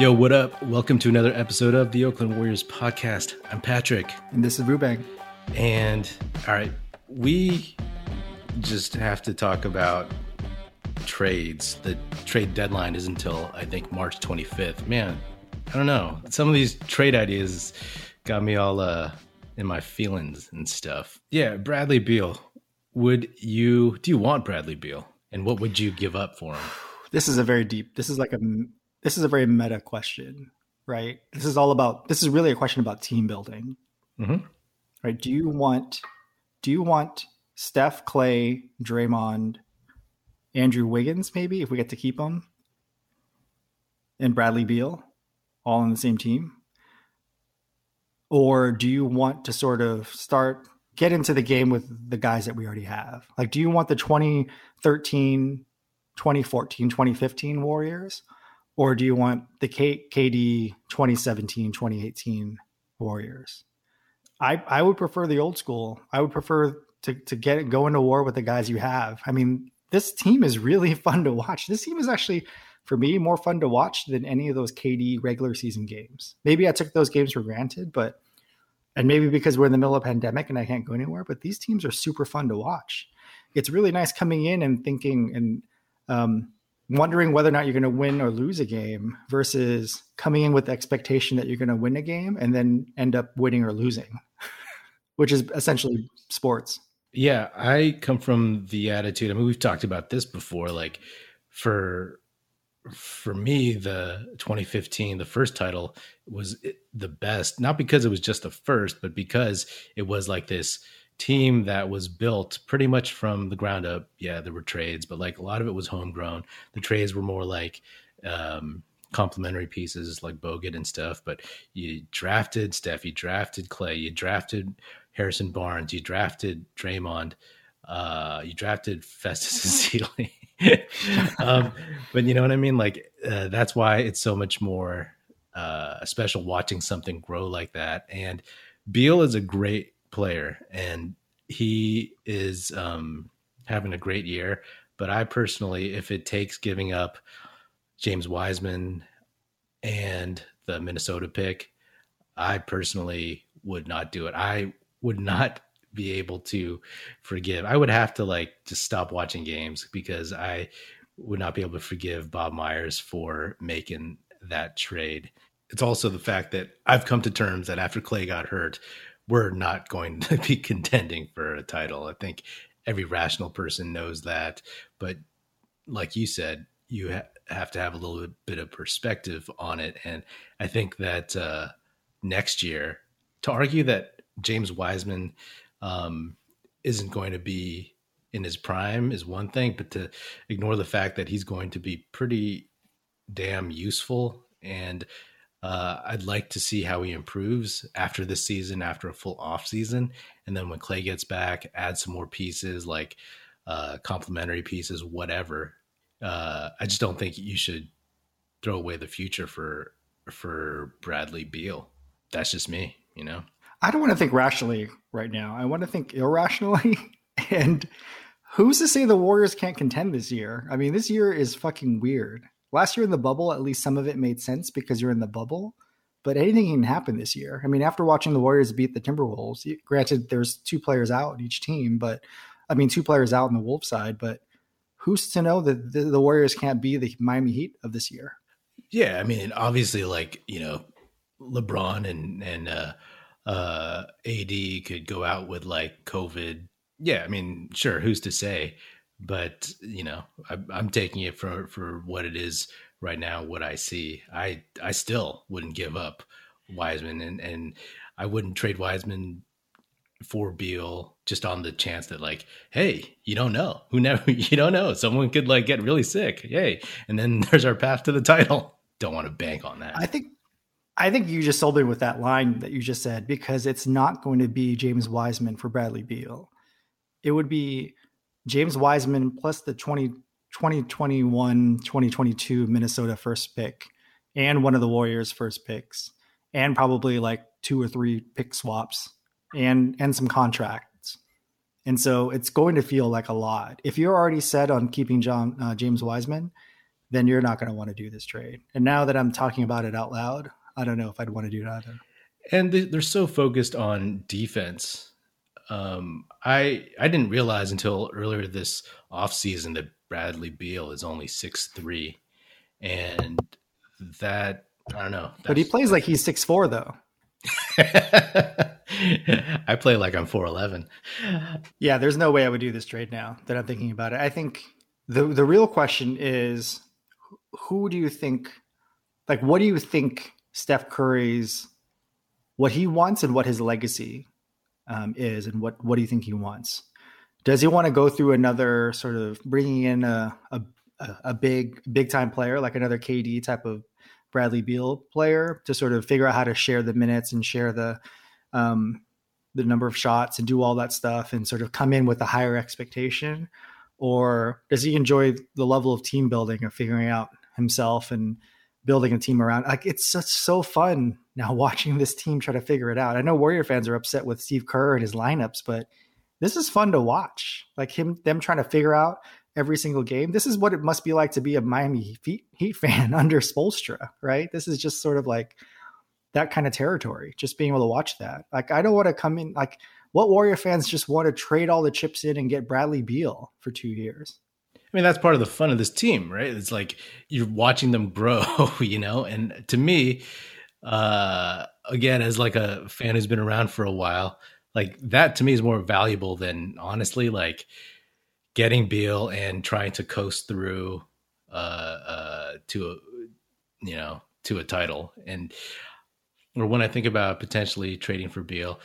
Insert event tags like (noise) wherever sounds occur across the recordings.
Yo, what up? Welcome to another episode of the Oakland Warriors podcast. I'm Patrick. And this is Rubang. And all right, we just have to talk about trades. The trade deadline is until I think March 25th. Man, I don't know. Some of these trade ideas got me all uh in my feelings and stuff. Yeah, Bradley Beal. Would you do you want Bradley Beal? And what would you give up for him? (sighs) This is a very deep. This is like a this is a very meta question, right? This is all about this is really a question about team building. Mm-hmm. Right? Do you want do you want Steph, Klay, Draymond, Andrew Wiggins, maybe if we get to keep them, and Bradley Beal, all on the same team? Or do you want to sort of start get into the game with the guys that we already have? Like, do you want the 2013, 2014, 2015 Warriors? Or do you want the K- KD 2017, 2018 Warriors? I, I would prefer the old school. I would prefer to, to get go into war with the guys you have. I mean, this team is really (laughs) fun to watch. This team is actually, for me, more fun to watch than any of those KD regular season games. Maybe I took those games for granted, but and maybe because we're in the middle of a pandemic and I can't go anywhere, but these teams are super fun to watch. It's really nice coming in and thinking and um, wondering whether or not you're going to win or lose a game versus coming in with the expectation that you're going to win a game and then end up winning or losing, (laughs) which is essentially sports. Yeah, I come from the attitude. I mean, we've talked about this before. Like for for me, the 2015, the first title was eh, the best, not because it was just the first, but because it was like this team that was built pretty much from the ground up. Yeah, there were trades, but like a lot of it was homegrown. The trades were more like um, complementary pieces like Bogut and stuff. But you drafted Steph, you drafted Klay, you drafted Harrison Barnes, you drafted Draymond, uh, you drafted Festus (laughs) Ezeli. (laughs) um, but you know what I mean? Like uh, that's why it's so much more uh, special watching something grow like that. And Beal is a great player, and he is um, having a great year. But I personally, if it takes giving up James Wiseman and the Minnesota pick, I personally would not do it. I would not be able to forgive. I would have to like just stop watching games because I would not be able to forgive Bob Myers for making that trade. It's also the fact that I've come to terms that after Klay got hurt, we're not going to be contending for a title. I think every rational person knows that. But like you said, you ha- have to have a little bit of perspective on it. And I think that uh, next year, to argue that James Wiseman um, isn't going to be in his prime is one thing, but to ignore the fact that he's going to be pretty damn useful and uh, I'd like to see how he improves after this season, after a full off season, and then when Klay gets back, add some more pieces like uh, complementary pieces, whatever. Uh, I just don't think you should throw away the future for for Bradley Beal. That's just me, you know. I don't want to think rationally right now. I want to think irrationally. (laughs) and who's to say the Warriors can't contend this year? I mean, this year is fucking weird. Last year in the bubble, at least some of it made sense because you're in the bubble. But anything can happen this year. I mean, after watching the Warriors beat the Timberwolves, granted there's two players out in each team, but I mean two players out on the Wolves side. But who's to know that the, the Warriors can't be the Miami Heat of this year? Yeah, I mean, obviously, like you know, LeBron and and uh, uh, AD could go out with like COVID. Yeah, I mean, sure, who's to say? But you know I, i'm taking it for for what it is right now what i see. I i still wouldn't give up wiseman and and i wouldn't trade wiseman for beal just on the chance that like hey you don't know. Who never (laughs) you don't know. Someone could like get really sick. Yay and then (laughs) there's our path to the title. Don't want to bank on that. I think i think you just sold me with that line that you just said because it's not going to be james wiseman for bradley beal. It would be James Wiseman plus the 20, 2021 2022 Minnesota first pick and one of the Warriors first picks and probably like two or three pick swaps and and some contracts. And so it's going to feel like a lot. If you're already set on keeping John uh, James Wiseman, then you're not going to want to do this trade. And now that I'm talking about it out loud, I don't know if I'd want to do it either. And they're so focused on defense. Um, I I didn't realize until earlier this offseason that Bradley Beal is only six three, and that I don't know. But he plays like he's six four though. (laughs) I play like I'm 4'11. Yeah, there's no way I would do this trade now that I'm thinking about it. I think the the real question is who do you think like what do you think Steph Curry's what he wants and what his legacy um, is and what what do you think he wants? Does he want to go through another sort of bringing in a a, a big big time player like another KD type of Bradley Beal player to sort of figure out how to share the minutes and share the um, the number of shots and do all that stuff and sort of come in with a higher expectation? Or does he enjoy the level of team building of figuring out himself and building a team around? Like it's just so fun now (laughs) watching this team try to figure it out. I know Warrior fans are upset with Steve Kerr and his lineups, but this is fun to watch. Like him, them trying to figure out every single game. This is what it must be like to be a Miami Heat, Heat fan (laughs) under Spoelstra, right? This is just sort of like that kind of territory, just being able to watch that. Like, I don't want to come in, like, what Warrior fans just want to trade all the chips in and get Bradley Beal for two years? I mean, that's part of the fun of this team, right? It's like you're watching them grow, (laughs) you know? And to me, uh, again, as like a fan who's been around for a while, like that to me is more valuable than honestly, like getting Beal and trying to coast through uh, uh, to a, you know, to a title. And or when I think about potentially trading for Beal,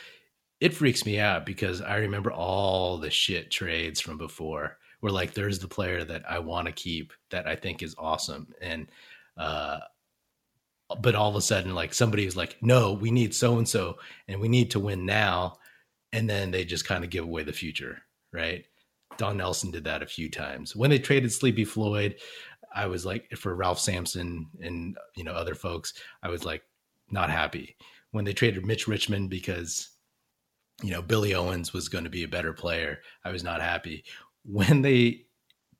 it freaks me out because I remember all the shit trades from before where like there's the player that I want to keep that I think is awesome. And uh but all of a sudden like somebody's like, no, we need so and so and we need to win now. And then they just kind of give away the future, right? Don Nelson did that a few times. When they traded Sleepy Floyd, I was like for Ralph Sampson and you know other folks, I was like not happy. When they traded Mitch Richmond because you know Billy Owens was going to be a better player, I was not happy. When they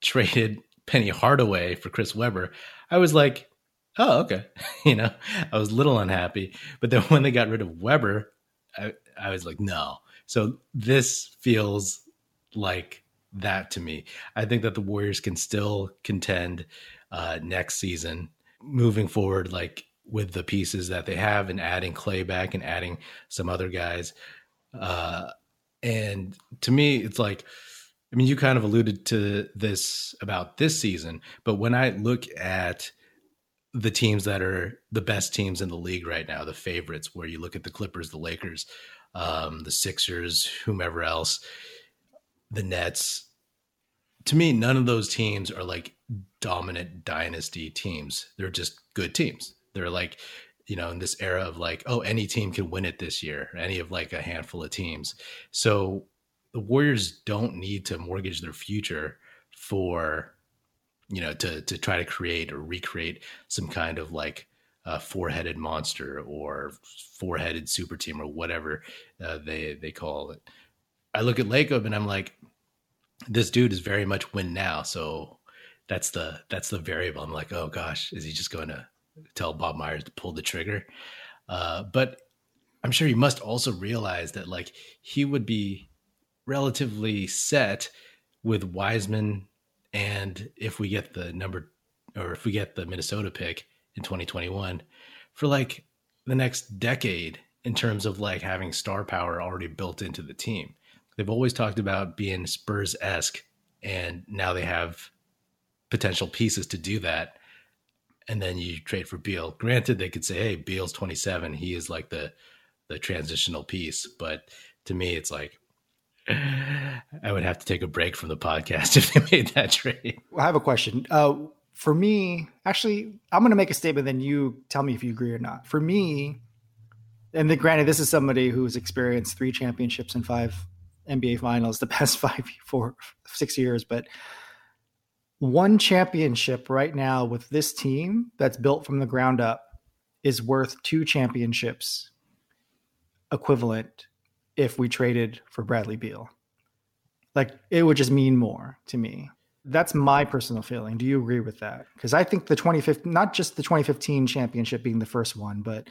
traded Penny Hardaway for Chris Webber, I was like, oh okay, (laughs) you know, I was a little unhappy. But then when they got rid of Webber, I, I was like, no. So this feels like that to me. I think that the Warriors can still contend uh, next season moving forward, like with the pieces that they have and adding Klay back and adding some other guys. Uh, and to me, it's like, I mean, you kind of alluded to this about this season, but when I look at the teams that are the best teams in the league right now, the favorites, where you look at the Clippers, the Lakers, um, the Sixers, whomever else, the Nets. To me, none of those teams are like dominant dynasty teams. They're just good teams. They're like, you know, in this era of like, oh, any team can win it this year, any of like a handful of teams. So the Warriors don't need to mortgage their future for, you know, to to try to create or recreate some kind of like a four-headed monster or four-headed super team or whatever uh, they they call it. I look at Lacob and I'm like, this dude is very much win now. So that's the that's the variable. I'm like, oh gosh, is he just going to tell Bob Myers to pull the trigger? Uh, but I'm sure he must also realize that like he would be relatively set with Wiseman, and if we get the number or if we get the Minnesota pick in 2021 for like the next decade in terms of like having star power already built into the team. They've always talked about being Spurs esque, and now they have potential pieces to do that. And then you trade for Beal. Granted, they could say, "Hey, Beal's 27. He is like the the transitional piece." But to me, it's like I would have to take a break from the podcast (laughs) if they made that trade. I have a question. Uh, for me, actually, I'm going to make a statement. Then you tell me if you agree or not. For me, and then granted, this is somebody who's experienced three championships and five NBA finals the past (laughs) five, four, six years, but one championship right now with this team that's built from the ground up is worth two championships equivalent if we traded for Bradley Beal. Like it would just mean more to me. That's my personal feeling. Do you agree with that? Because I think the 2015, not just the 2015 championship being the first one, but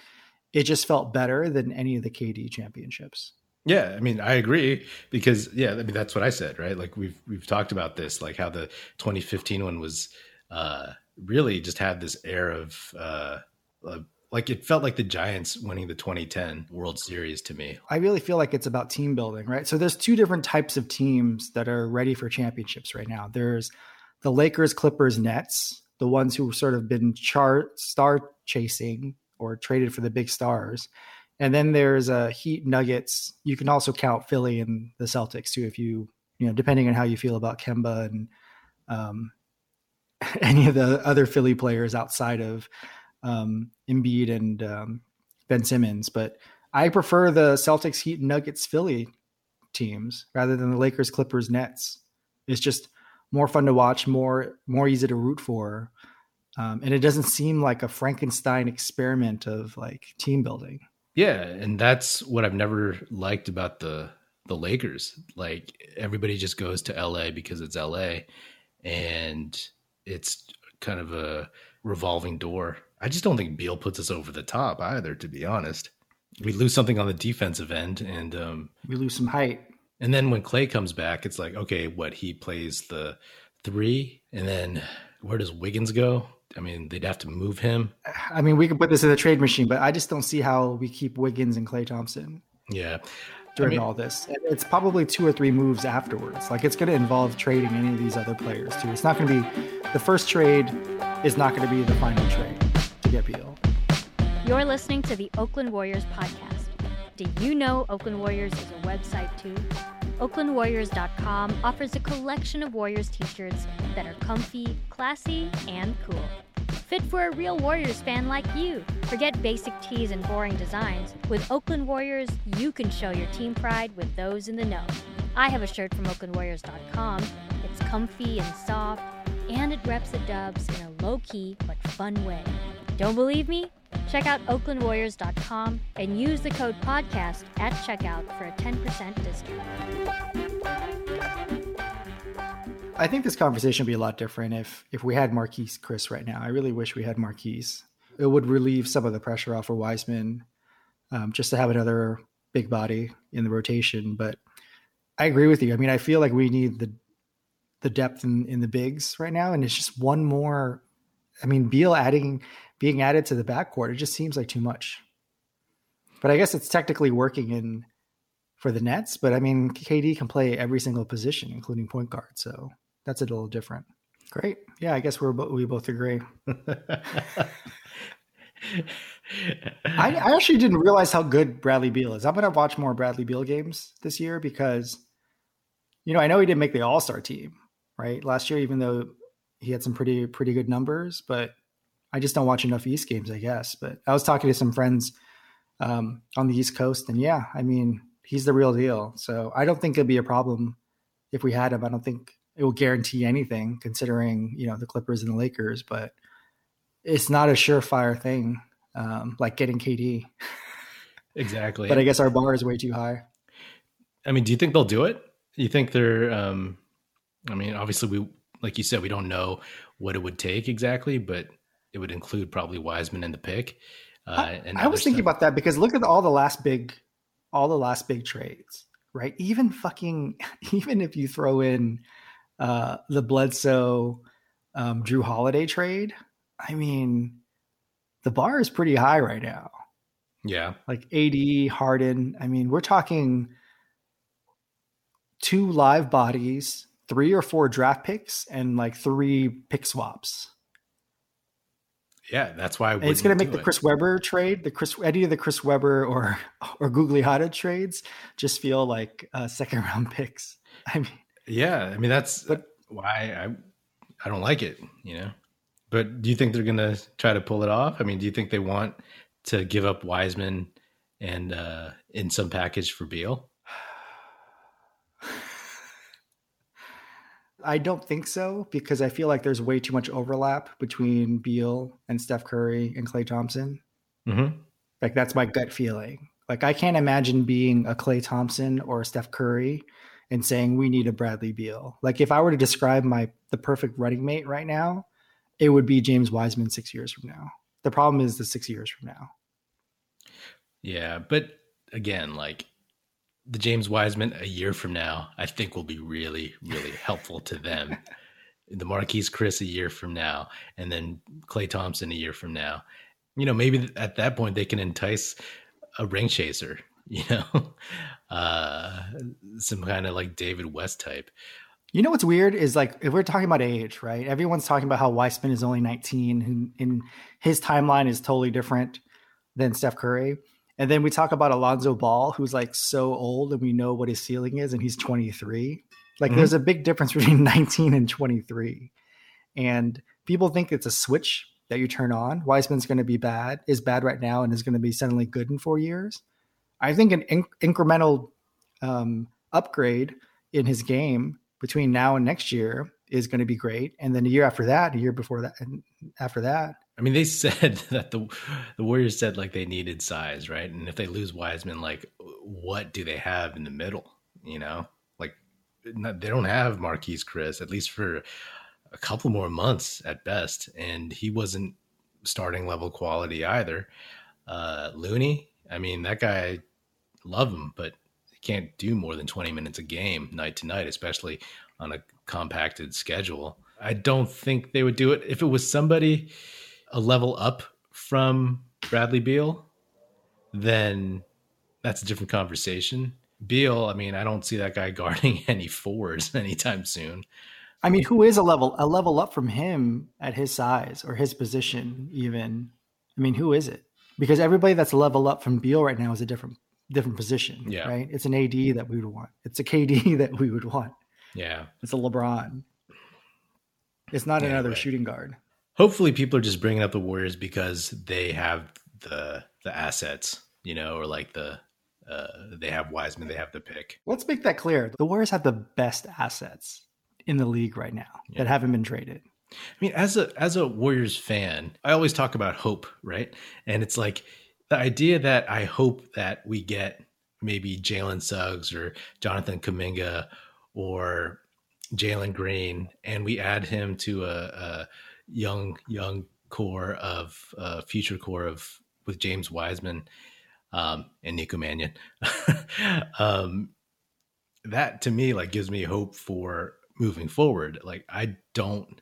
it just felt better than any of the KD championships. Yeah, I mean, I agree because yeah, I mean that's what I said, right? Like we've we've talked about this, like how the 2015 one was uh really just had this air of uh, uh like it felt like the Giants winning the 2010 World Series to me. I really feel like it's about team building, right? So there's two different types of teams that are ready for championships right now. There's the Lakers, Clippers, Nets, the ones who sort of been chart star chasing or traded for the big stars. And then there's a uh, Heat, Nuggets. You can also count Philly and the Celtics too, if you you know, depending on how you feel about Kemba and um, (laughs) any of the other Philly players outside of um, Embiid and um, Ben Simmons, but I prefer the Celtics, Heat, Nuggets, Philly teams rather than the Lakers, Clippers, Nets. It's just more fun to watch, more more easy to root for, um, and it doesn't seem like a Frankenstein experiment of like team building. Yeah, and that's what I've never liked about the the Lakers. Like everybody just goes to LA because it's LA, and it's kind of a revolving door I just don't think Beal puts us over the top either, to be honest. We lose something on the defensive end and um, we lose some height. And then when Klay comes back, it's like, okay, what he plays the three, and then where does Wiggins go? I mean, they'd have to move him. I mean, we could put this in the trade machine, but I just don't see how we keep Wiggins and Klay Thompson. Yeah. During I mean, all this, it's probably two or three moves afterwards. Like it's going to involve trading any of these other players too. It's not going to be the first trade. Is not going to be the final trade. You're listening to the Oakland Warriors podcast. Do you know Oakland Warriors is a website too? OaklandWarriors.com offers a collection of Warriors t shirts that are comfy, classy, and cool. Fit for a real Warriors fan like you. Forget basic tees and boring designs. With Oakland Warriors, you can show your team pride with those in the know. I have a shirt from OaklandWarriors.com. It's comfy and soft, and it reps the dubs in a low key but fun way. Don't believe me? Check out oaklandwarriors.com and use the code podcast at checkout for a 10% discount. I think this conversation would be a lot different if if we had Marquese Chriss right now. I really wish we had Marquese. It would relieve some of the pressure off of Wiseman um, just to have another big body in the rotation. But I agree with you. I mean, I feel like we need the the depth in, in the bigs right now, and it's just one more. I mean, Beal adding being added to the backcourt, it just seems like too much. But I guess it's technically working in for the Nets. But I mean, KD can play every single position, including point guard. So that's a little different. Great. Yeah, I guess we're we both agree. (laughs) I, I, actually didn't realize how good Bradley Beal is. I'm going to watch more Bradley Beal games this year because, you know, I know he didn't make the All Star team right last year, even though he had some pretty pretty good numbers. But I just don't watch enough East games, I guess. But I was talking to some friends um, on the East Coast, and yeah, I mean, he's the real deal. So I don't think it'd be a problem if we had him. I don't think it will guarantee anything, considering you know the Clippers and the Lakers, but it's not a surefire thing um, like getting KD. (laughs) Exactly. but I guess our bar is way too high. I mean, do you think they'll do it? You think they're? Um, I mean, obviously, we like you said, we don't know what it would take exactly, but it would include probably Wiseman in the pick. Uh, I, and I was thinking stuff. about that because look at all the last big, all the last big trades, right? Even fucking, (laughs) even if you throw in uh, the Bledsoe, um, Jrue Holiday trade, I mean, the bar is pretty high right now. Yeah, like AD, Harden. I mean, we're talking two live bodies, three or four draft picks, and like three pick swaps. Yeah, that's why it's going to make the it. Chris Webber trade, the Chris any of the Chris Webber or (laughs) or Gugliotta trades just feel like uh, second (laughs) round picks. I mean, yeah, I mean that's but, why I I don't like it, you know. But do you think they're going to try to pull it off? I mean, do you think they want to give up Wiseman and uh, in some package for Beal? I don't think so because I feel like there's way too much overlap between Beal and Steph Curry and Klay Thompson. Mm-hmm. Like that's my gut feeling. Like I can't imagine being a Klay Thompson or a Steph Curry and saying we need a Bradley Beal. Like if I were to describe my the perfect running mate right now, it would be James Wiseman six years from now. The problem is the six years from now. Yeah, but again, like the James Wiseman a year from now, I think will be really, really (laughs) helpful to them. the Marquese Chriss a year from now, and then Klay Thompson a year from now. You know, maybe at that point they can entice a ring chaser. (laughs) You know, uh, some kind of like David West type. You know what's weird is like if we're talking about age, right? Everyone's talking about how Wiseman is only 19, and his timeline is totally different than Steph Curry. And then we talk about Alonzo Ball, who's like so old, and we know what his ceiling is, and he's 23. Like mm-hmm. there's a big difference between (laughs) 19 and 23. And people think it's a switch that you turn on. Wiseman's going to be bad, is bad right now, and is going to be suddenly good in four years. I think an inc- incremental um, upgrade in his game between now and next year is going to be great. And then a year after that, a year before that, and after that. I mean, they said (laughs) that the the Warriors said like they needed size, right? And if they lose Wiseman, like what do they have in the middle? You know, like, they don't have Marquese Chriss at least for a couple more months at best, and he wasn't starting level quality either. Uh, Looney, I mean, that guy, love him, but he can't do more than 20 minutes a game night to night, especially on a compacted schedule. I don't think they would do it if it was somebody a level up from Bradley Beal. Then that's a different conversation. Beal, I mean, I don't see that guy (laughs) guarding any forwards anytime soon. I mean, who is a level a level up from him at his size or his position even? I mean, who is it? Because everybody that's a level up from Beal right now is a different different position. Yeah. Right. It's an AD that we would want. It's a KD (laughs) that we would want. Yeah. It's a LeBron. It's not anyway. another shooting guard. Hopefully, people are just bringing up the Warriors because they have the the assets, you know, or like the uh, they have Wiseman, they have the pick. Let's make that clear. The Warriors have the best assets in the league right now yeah. that haven't been traded. I mean, as a as a Warriors fan, I always talk about hope, right? And it's like the idea that I hope that we get maybe Jalen Suggs or Jonathan Kuminga or Jalen Green, and we add him to a, a young young core of uh, future core of with James Wiseman um, and Nico Mannion. (laughs) um, that to me like gives me hope for moving forward. Like I don't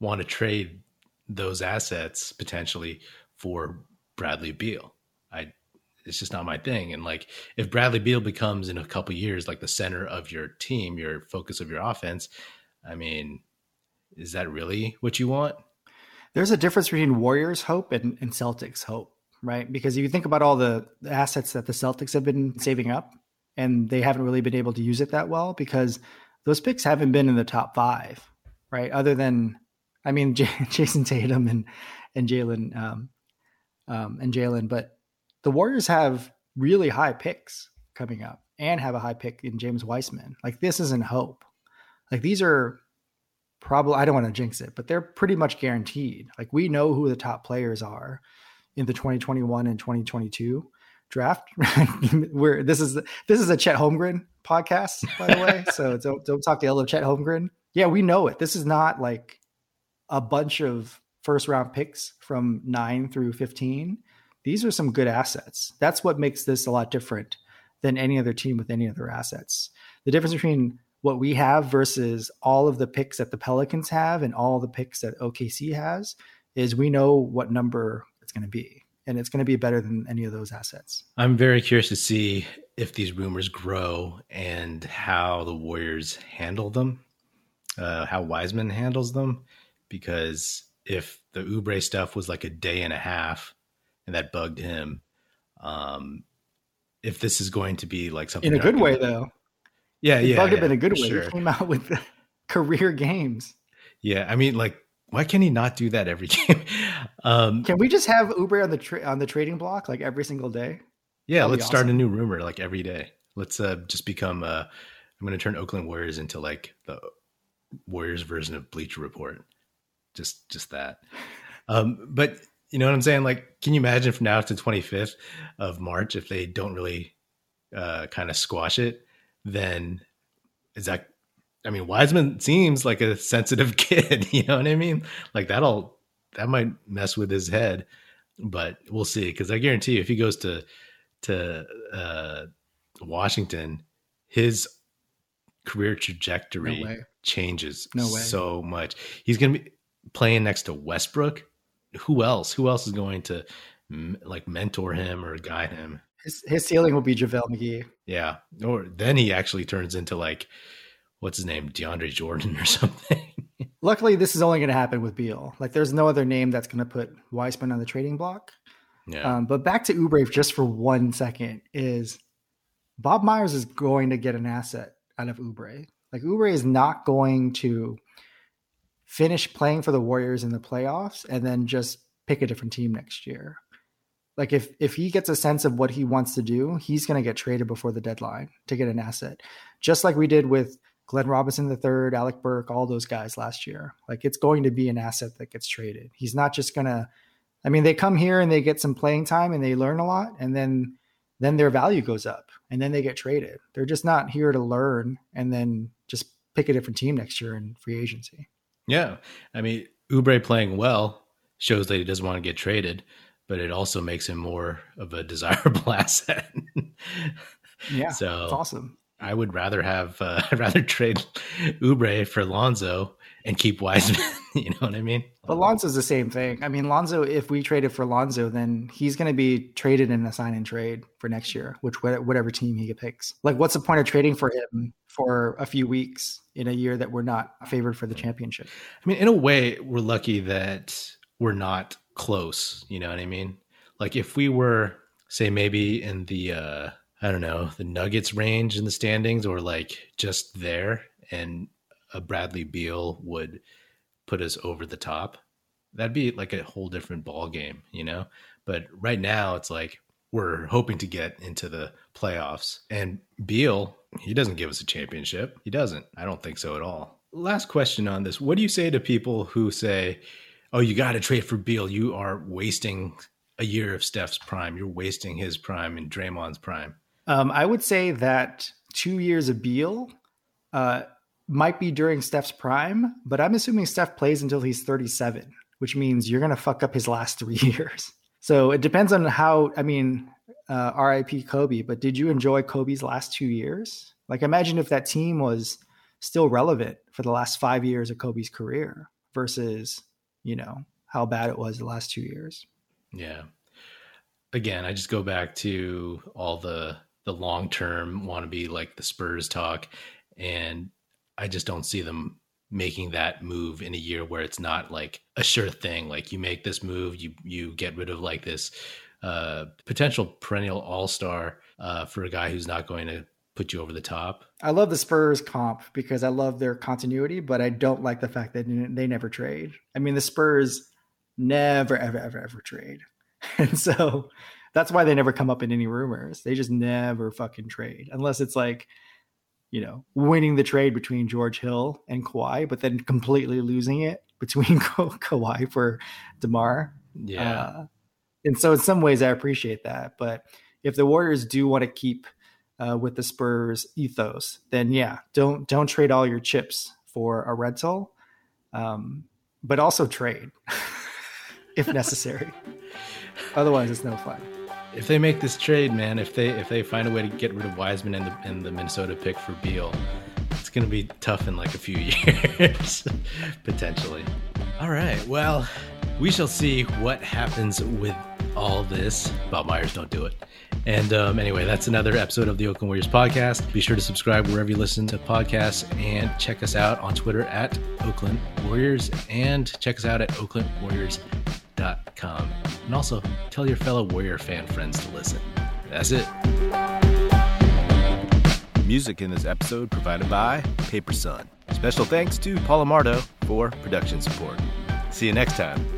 want to trade those assets potentially for Bradley Beal. I it's just not my thing. And like if Bradley Beal becomes in a couple years like the center of your team, your focus of your offense, I mean, is that really what you want? There's a difference between Warriors hope and, and Celtics hope right? Because if you think about all the assets that the Celtics have been saving up, and they haven't really been able to use it that well because those picks haven't been in the top five, right? Other than, I mean, (laughs) J- Jayson Tatum and and Jalen um, um, and Jalen, but the Warriors have really high picks coming up and have a high pick in James Wiseman. Like this isn't hope. Like these are probably I don't want to jinx it, but they're pretty much guaranteed. Like we know who the top players are in the 2021 and 2022 draft. (laughs) Where this is this is a Chet Holmgren podcast, by the way. so (laughs) don't don't talk ill of Chet Holmgren. Yeah, we know it. This is not like a bunch of first round picks from nine through 15. These are some good assets. That's what makes this a lot different than any other team with any other assets. The difference between what we have versus all of the picks that the Pelicans have and all the picks that OKC has is we know what number it's going to be. And it's going to be better than any of those assets. I'm very curious to see if these rumors grow and how the Warriors handle them, uh, how Wiseman handles them. Because if the Oubre stuff was like a day and a half and that bugged him, um, if this is going to be like something in a good way, though. Yeah, it yeah. Bugged yeah, him in a good way. Sure. He came out with (laughs) career games. Yeah, I mean, like why can he not do that every (laughs) game? Um, can we just have Oubre on the tra- on the trading block like every single day? Yeah, That'd let's awesome. start a new rumor like every day. Let's uh, just become. Uh, I'm going to turn Oakland Warriors into like the Warriors version of Bleacher Report. Just just that. Um, but you know what I'm saying? Like, can you imagine from now to 25th of March if they don't really uh, kind of squash it? Then is that I mean, Wiseman seems like a sensitive (laughs) kid, you know what I mean? Like that'll that might mess with his head, but we'll see. Because I guarantee you, if he goes to to uh, Washington, his career trajectory No changes No way. so much. He's going to be playing next to Westbrook. Who else? Who else is going to like mentor him or guide him? His, his ceiling will be JaVale McGee. Yeah. Or then he actually turns into like what's his name, DeAndre Jordan or (laughs) something. Luckily, this is only going to happen with Beal. Like, there's no other name that's going to put Wiseman on the trading block. yeah. Um, but back to Oubre just for one second is Bob Myers is going to get an asset out of Oubre. Like Oubre is not going to finish playing for the Warriors in the playoffs and then just pick a different team next year. Like if if he gets a sense of what he wants to do, he's going to get traded before the deadline to get an asset, just like we did with Glenn Robinson III, Alec Burke, all those guys last year. Like it's going to be an asset that gets traded. He's not just going to I mean, they come here and they get some playing time and they learn a lot, and then then their value goes up, and then they get traded. They're just not here to learn and then just pick a different team next year in free agency. Yeah. I mean, Oubre playing well shows that he doesn't want to get traded, but it also makes him more of a desirable (laughs) asset. Yeah, so it's awesome. I would rather have uh, (laughs) I'd rather trade Oubre for Lonzo and keep Wiseman. (laughs) you know what I mean? But Lonzo's the same thing. I mean, Lonzo, if we traded for Lonzo, then he's going to be traded in a sign and trade for next year, which whatever team he picks. Like, what's the point of trading for him for a few weeks in a year that we're not favored for the championship? I mean, in a way, we're lucky that we're not close. You know what I mean? Like if we were, say, maybe in the uh I don't know, the Nuggets range in the standings, or like just there, and a Bradley Beal would put us over the top. That'd be like a whole different ball game, you know. But right now, it's like we're hoping to get into the playoffs, and Beal, he doesn't give us a championship. He doesn't. I don't think so at all. Last question on this: What do you say to people who say, "Oh, you got to trade for Beal. You are wasting a year of Steph's prime. You're wasting his prime and Draymond's prime." Um, I would say that two years of Beal uh, might be during Steph's prime, but I'm assuming Steph plays until he's 37, which means you're going to fuck up his last three (laughs) years. So it depends on how, I mean, uh, RIP Kobe, but did you enjoy Kobe's last two years? Like, imagine if that team was still relevant for the last five years of Kobe's career versus, you know, how bad it was the last two years. Yeah. Again, I just go back to all the the long term want to be like the Spurs talk, and I just don't see them making that move in a year where it's not like a sure thing. Like you make this move, you you get rid of like this uh, potential perennial all star uh, for a guy who's not going to put you over the top. I love the Spurs comp because I love their continuity, but I don't like the fact that they never trade. I mean, the Spurs never, ever, ever, ever trade. (laughs) And so that's why they never come up in any rumors. They just never fucking trade unless it's like, you know, winning the trade between George Hill and Kawhi, but then completely losing it (laughs) between Ka- Kawhi for DeMar. Yeah. Uh, and so in some ways I appreciate that. But if the Warriors do want to keep uh, with the Spurs ethos, then yeah, don't don't trade all your chips for a rental, um, but also trade (laughs) if necessary. (laughs) Otherwise, it's no fun. if they make this trade, man, if they if they find a way to get rid of Wiseman and the, and the Minnesota pick for Beal, it's going to be tough in like a few (laughs) years, potentially. All right, well, we shall see what happens with all this. Bob Myers, don't do it. And um, anyway, that's another episode of the Oakland Warriors podcast. Be sure to subscribe wherever you listen to podcasts and check us out on Twitter at Oakland Warriors and check us out at oaklandwarriors.com. And also tell your fellow Warrior fan friends to listen. That's it. Music in this episode provided by Paper Sun. Special thanks to Paul Amardo for production support. See you next time